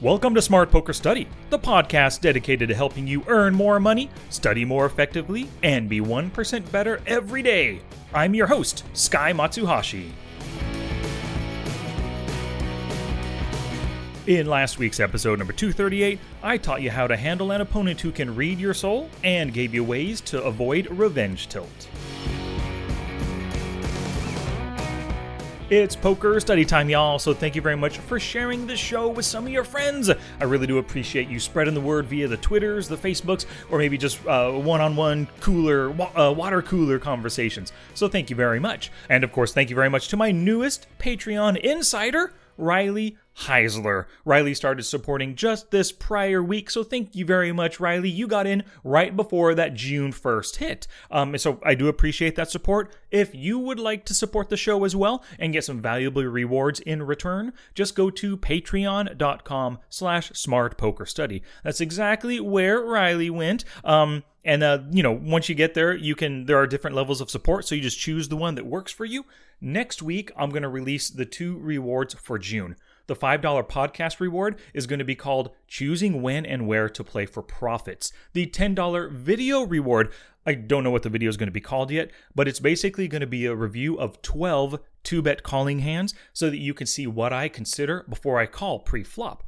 Welcome to Smart Poker Study, the podcast dedicated to helping you earn more money, study more effectively, and be 1% better every day. I'm your host, Sky Matsuhashi. In last week's episode number 238, I taught you how to handle an opponent who can read your soul and gave you ways to avoid revenge tilt. It's poker study time, y'all, so thank you very much for sharing the show with some of your friends. I really do appreciate you spreading the word via the Twitters, the Facebooks, or maybe just one on one cooler, uh, water cooler conversations. So thank you very much. And of course, thank you very much to my newest Patreon insider, Riley Heisler. Riley started supporting just this prior week, so thank you very much, Riley. You got in right before that June 1st hit. Um, so I do appreciate that support. If you would like to support the show as well and get some valuable rewards in return, just go to patreon.com slash smartpokerstudy. That's exactly where Riley went. Um, and uh, you know, once you get there, you can there are different levels of support, so you just choose the one that works for you. Next week, I'm going to release the two rewards for June. The $5 podcast reward is going to be called Choosing When and Where to Play for Profits. The $10 video reward, I don't know what the video is going to be called yet, but it's basically going to be a review of 12 two bet calling hands so that you can see what I consider before I call pre flop.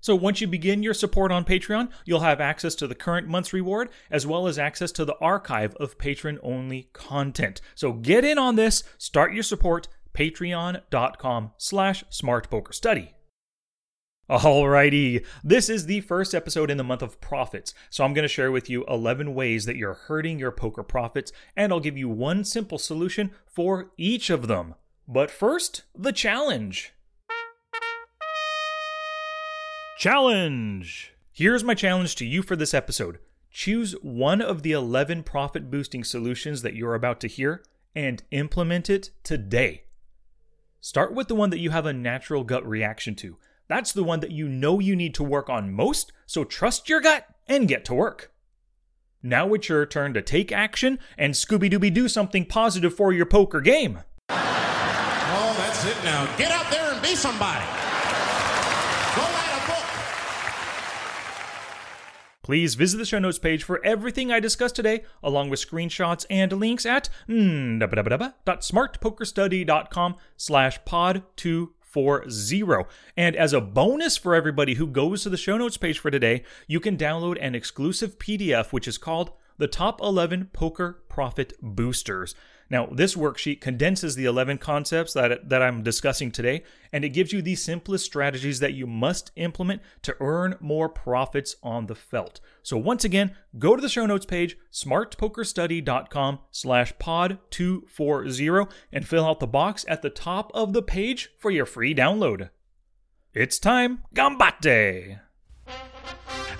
So once you begin your support on Patreon, you'll have access to the current month's reward as well as access to the archive of patron only content. So get in on this, start your support, patreon.com slash smartpokerstudy. Alrighty, this is the first episode in the month of profits, so I'm going to share with you 11 ways that you're hurting your poker profits, and I'll give you one simple solution for each of them. But first, the challenge. Challenge! Here's my challenge to you for this episode. Choose one of the 11 profit boosting solutions that you're about to hear and implement it today. Start with the one that you have a natural gut reaction to. That's the one that you know you need to work on most, so trust your gut and get to work. Now it's your turn to take action and Scooby Dooby do something positive for your poker game. Oh, that's it now. Get out there and be somebody. Please visit the show notes page for everything I discussed today, along with screenshots and links at mm, smartpokerstudy.com slash pod 240. And as a bonus for everybody who goes to the show notes page for today, you can download an exclusive PDF which is called the top 11 poker profit boosters. Now, this worksheet condenses the 11 concepts that, that I'm discussing today, and it gives you the simplest strategies that you must implement to earn more profits on the felt. So once again, go to the show notes page, smartpokerstudy.com slash pod 240, and fill out the box at the top of the page for your free download. It's time, gambate!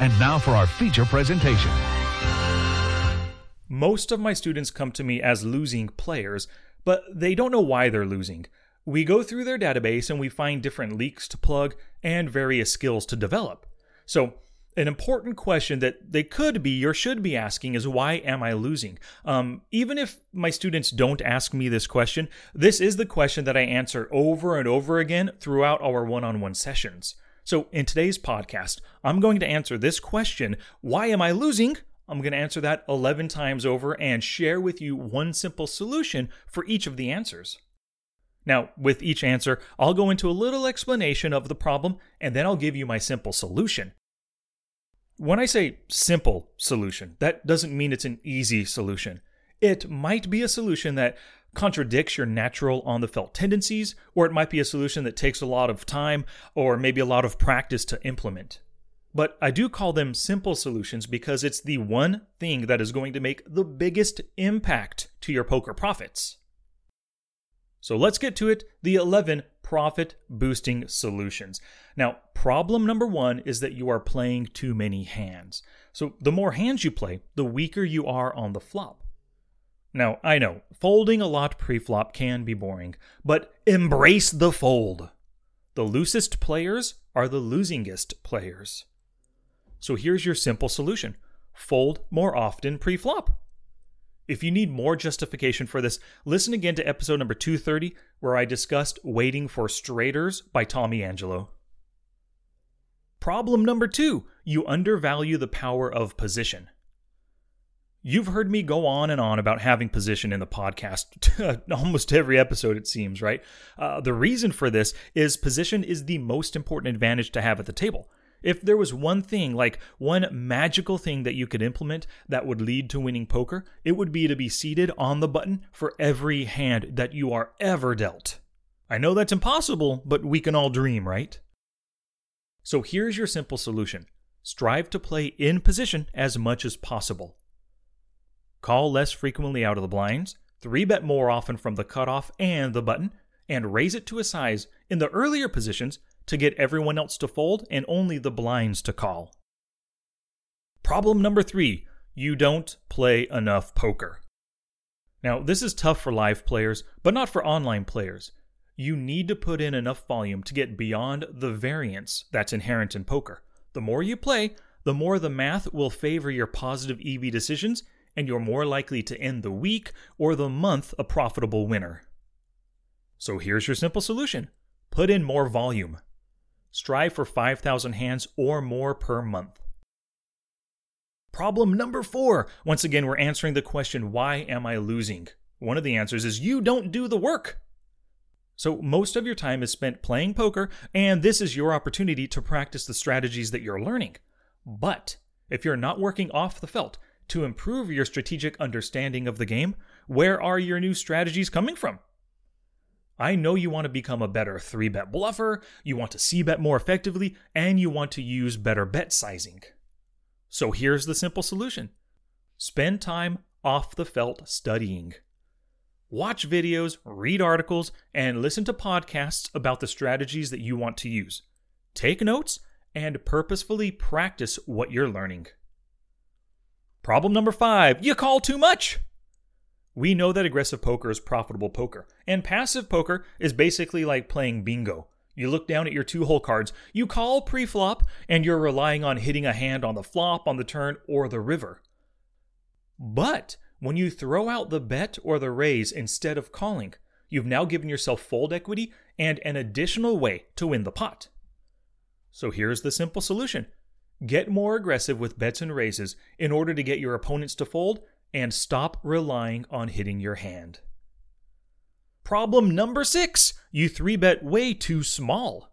And now for our feature presentation. Most of my students come to me as losing players, but they don't know why they're losing. We go through their database and we find different leaks to plug and various skills to develop. So, an important question that they could be or should be asking is why am I losing? Um, even if my students don't ask me this question, this is the question that I answer over and over again throughout our one on one sessions. So, in today's podcast, I'm going to answer this question why am I losing? I'm going to answer that 11 times over and share with you one simple solution for each of the answers. Now, with each answer, I'll go into a little explanation of the problem and then I'll give you my simple solution. When I say simple solution, that doesn't mean it's an easy solution. It might be a solution that contradicts your natural on the felt tendencies, or it might be a solution that takes a lot of time or maybe a lot of practice to implement. But I do call them simple solutions because it's the one thing that is going to make the biggest impact to your poker profits. So let's get to it the 11 profit boosting solutions. Now, problem number one is that you are playing too many hands. So the more hands you play, the weaker you are on the flop. Now, I know, folding a lot pre-flop can be boring, but embrace the fold. The loosest players are the losingest players. So here's your simple solution fold more often pre flop. If you need more justification for this, listen again to episode number 230, where I discussed Waiting for Straighters by Tommy Angelo. Problem number two you undervalue the power of position. You've heard me go on and on about having position in the podcast almost every episode, it seems, right? Uh, the reason for this is position is the most important advantage to have at the table. If there was one thing, like one magical thing that you could implement that would lead to winning poker, it would be to be seated on the button for every hand that you are ever dealt. I know that's impossible, but we can all dream, right? So here's your simple solution strive to play in position as much as possible. Call less frequently out of the blinds, 3 bet more often from the cutoff and the button, and raise it to a size in the earlier positions to get everyone else to fold and only the blinds to call. Problem number three you don't play enough poker. Now, this is tough for live players, but not for online players. You need to put in enough volume to get beyond the variance that's inherent in poker. The more you play, the more the math will favor your positive EV decisions, and you're more likely to end the week or the month a profitable winner. So here's your simple solution put in more volume. Strive for 5,000 hands or more per month. Problem number four. Once again, we're answering the question, why am I losing? One of the answers is you don't do the work. So, most of your time is spent playing poker, and this is your opportunity to practice the strategies that you're learning. But if you're not working off the felt to improve your strategic understanding of the game, where are your new strategies coming from? I know you want to become a better 3 bet bluffer, you want to C bet more effectively, and you want to use better bet sizing. So here's the simple solution spend time off the felt studying. Watch videos, read articles, and listen to podcasts about the strategies that you want to use. Take notes and purposefully practice what you're learning. Problem number five you call too much. We know that aggressive poker is profitable poker, and passive poker is basically like playing bingo. You look down at your two hole cards, you call pre-flop, and you're relying on hitting a hand on the flop, on the turn, or the river. But when you throw out the bet or the raise instead of calling, you've now given yourself fold equity and an additional way to win the pot. So here's the simple solution get more aggressive with bets and raises in order to get your opponents to fold and stop relying on hitting your hand. Problem number six you 3 bet way too small.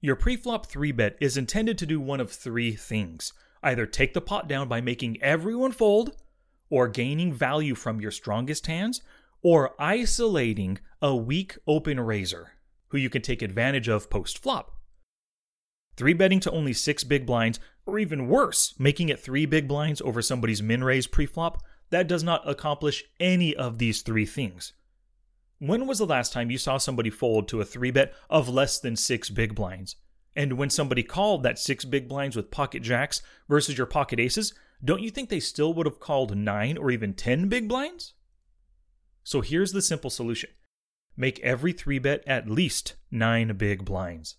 Your preflop 3 bet is intended to do one of three things either take the pot down by making everyone fold, or gaining value from your strongest hands, or isolating a weak open raiser who you can take advantage of post flop. Three betting to only six big blinds, or even worse, making it three big blinds over somebody's min raise preflop that does not accomplish any of these three things. When was the last time you saw somebody fold to a three bet of less than six big blinds? And when somebody called that six big blinds with pocket jacks versus your pocket aces, don't you think they still would have called nine or even 10 big blinds? So here's the simple solution make every three bet at least nine big blinds.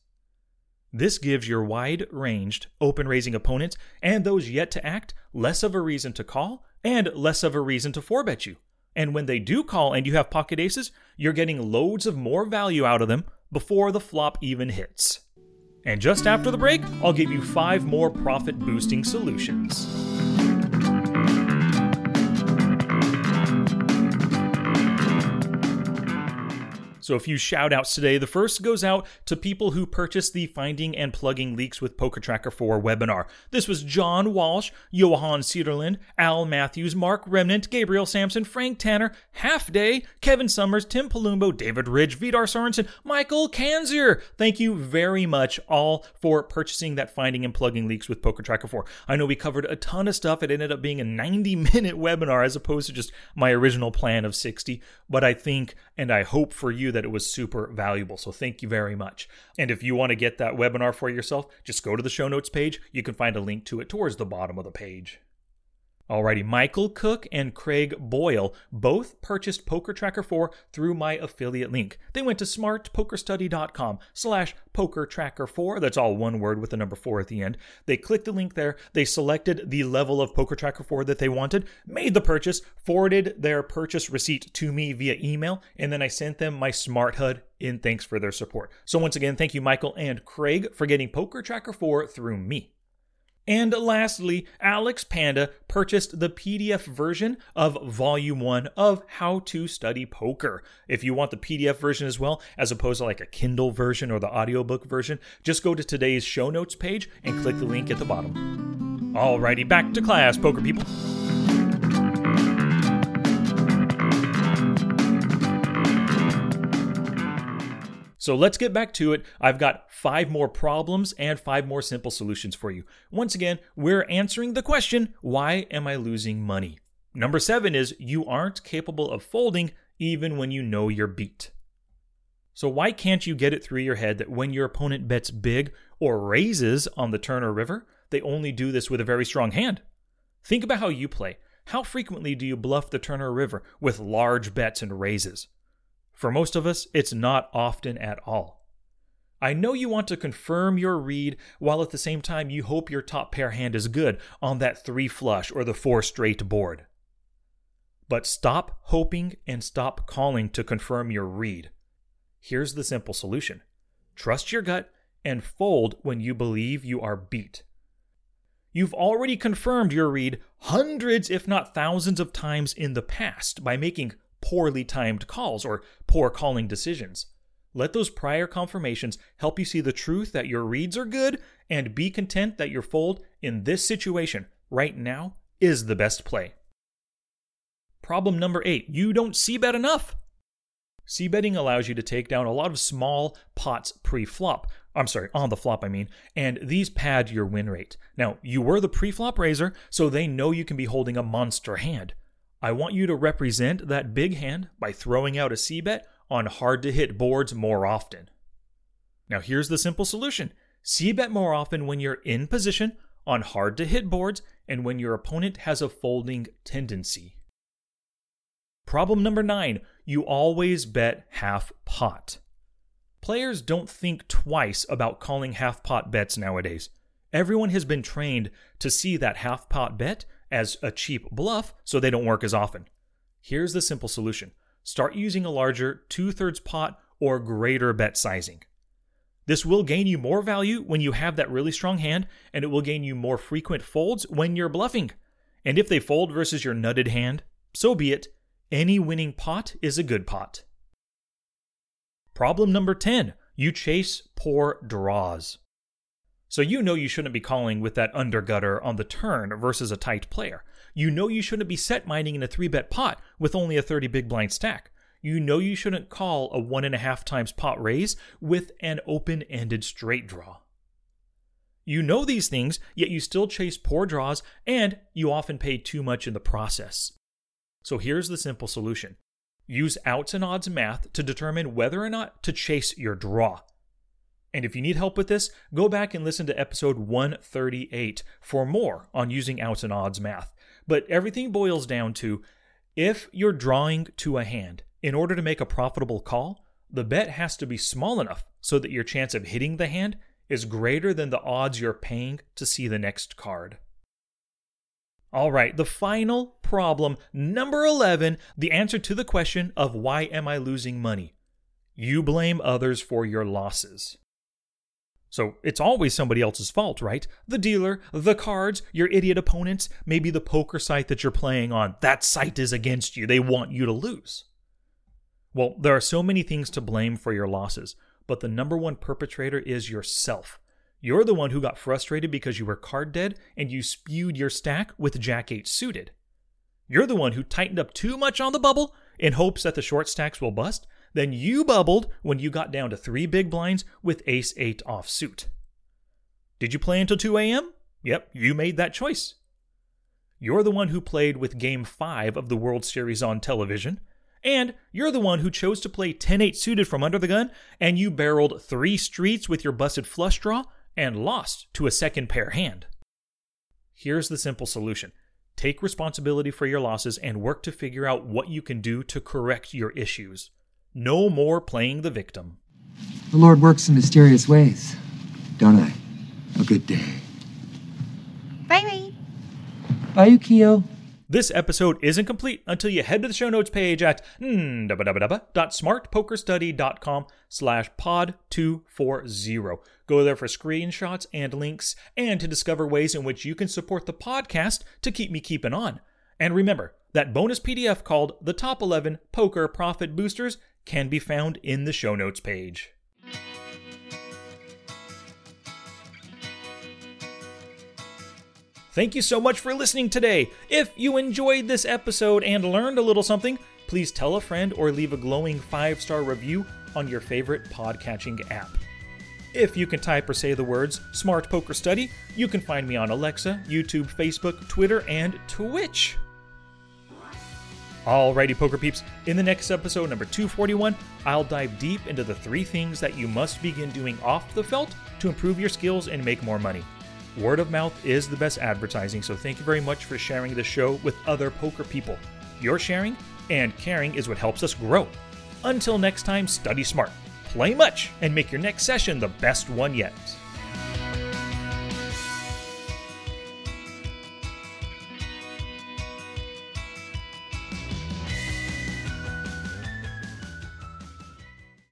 This gives your wide ranged, open raising opponents and those yet to act less of a reason to call and less of a reason to 4 bet you. And when they do call and you have pocket aces, you're getting loads of more value out of them before the flop even hits. And just after the break, I'll give you five more profit boosting solutions. So a few shout outs today. The first goes out to people who purchased the Finding and Plugging Leaks with Poker Tracker 4 webinar. This was John Walsh, Johan Cederlind, Al Matthews, Mark Remnant, Gabriel Sampson, Frank Tanner, Half Day, Kevin Summers, Tim Palumbo, David Ridge, Vidar Sorensen, Michael Kanzier. Thank you very much all for purchasing that Finding and Plugging Leaks with Poker Tracker 4. I know we covered a ton of stuff. It ended up being a 90 minute webinar as opposed to just my original plan of 60, but I think and I hope for you that it was super valuable. So thank you very much. And if you want to get that webinar for yourself, just go to the show notes page. You can find a link to it towards the bottom of the page. Alrighty, Michael Cook and Craig Boyle both purchased Poker Tracker 4 through my affiliate link. They went to smartpokerstudy.com slash poker tracker 4. That's all one word with the number 4 at the end. They clicked the link there. They selected the level of Poker Tracker 4 that they wanted, made the purchase, forwarded their purchase receipt to me via email, and then I sent them my Smart HUD in thanks for their support. So once again, thank you, Michael and Craig, for getting Poker Tracker 4 through me. And lastly, Alex Panda purchased the PDF version of Volume 1 of How to Study Poker. If you want the PDF version as well, as opposed to like a Kindle version or the audiobook version, just go to today's show notes page and click the link at the bottom. Alrighty, back to class, poker people. So let's get back to it. I've got five more problems and five more simple solutions for you. Once again, we're answering the question why am I losing money? Number seven is you aren't capable of folding even when you know you're beat. So, why can't you get it through your head that when your opponent bets big or raises on the turn or river, they only do this with a very strong hand? Think about how you play. How frequently do you bluff the turn or river with large bets and raises? For most of us, it's not often at all. I know you want to confirm your read while at the same time you hope your top pair hand is good on that three flush or the four straight board. But stop hoping and stop calling to confirm your read. Here's the simple solution trust your gut and fold when you believe you are beat. You've already confirmed your read hundreds, if not thousands, of times in the past by making poorly timed calls or poor calling decisions. Let those prior confirmations help you see the truth that your reads are good and be content that your fold in this situation right now is the best play. Problem number eight you don't C bet enough. C betting allows you to take down a lot of small pots pre flop. I'm sorry, on the flop, I mean, and these pad your win rate. Now, you were the pre flop raiser, so they know you can be holding a monster hand. I want you to represent that big hand by throwing out a C bet on hard to hit boards more often. Now, here's the simple solution C bet more often when you're in position on hard to hit boards and when your opponent has a folding tendency. Problem number nine you always bet half pot. Players don't think twice about calling half pot bets nowadays. Everyone has been trained to see that half pot bet as a cheap bluff so they don't work as often. Here's the simple solution start using a larger two thirds pot or greater bet sizing. This will gain you more value when you have that really strong hand, and it will gain you more frequent folds when you're bluffing. And if they fold versus your nutted hand, so be it. Any winning pot is a good pot. Problem number 10 you chase poor draws. So you know you shouldn't be calling with that undergutter on the turn versus a tight player. You know you shouldn't be set mining in a three bet pot with only a 30 big blind stack. You know you shouldn't call a one and a half times pot raise with an open ended straight draw. You know these things, yet you still chase poor draws and you often pay too much in the process. So here's the simple solution use outs and odds math to determine whether or not to chase your draw. And if you need help with this, go back and listen to episode 138 for more on using outs and odds math. But everything boils down to if you're drawing to a hand, in order to make a profitable call, the bet has to be small enough so that your chance of hitting the hand is greater than the odds you're paying to see the next card. All right, the final problem, number 11, the answer to the question of why am I losing money? You blame others for your losses. So it's always somebody else's fault, right? The dealer, the cards, your idiot opponents, maybe the poker site that you're playing on. That site is against you. They want you to lose. Well, there are so many things to blame for your losses, but the number one perpetrator is yourself. You're the one who got frustrated because you were card dead and you spewed your stack with Jack 8 suited. You're the one who tightened up too much on the bubble in hopes that the short stacks will bust then you bubbled when you got down to three big blinds with ace 8 off suit. Did you play until 2 a.m.? Yep, you made that choice. You're the one who played with Game 5 of the World Series on television, and you're the one who chose to play 10 8 suited from under the gun, and you barreled three streets with your busted flush draw and lost to a second pair hand. Here's the simple solution Take responsibility for your losses and work to figure out what you can do to correct your issues. No more playing the victim. The Lord works in mysterious ways, don't I? A good day. Bye bye. Bye, Yukio. This episode isn't complete until you head to the show notes page at mm, smartpokerstudy.com slash pod 240. Go there for screenshots and links and to discover ways in which you can support the podcast to keep me keeping on. And remember, that bonus PDF called The Top 11 Poker Profit Boosters can be found in the show notes page. Thank you so much for listening today. If you enjoyed this episode and learned a little something, please tell a friend or leave a glowing five star review on your favorite podcatching app. If you can type or say the words Smart Poker Study, you can find me on Alexa, YouTube, Facebook, Twitter, and Twitch. Alrighty, poker peeps, in the next episode, number 241, I'll dive deep into the three things that you must begin doing off the felt to improve your skills and make more money. Word of mouth is the best advertising, so thank you very much for sharing the show with other poker people. Your sharing and caring is what helps us grow. Until next time, study smart, play much, and make your next session the best one yet.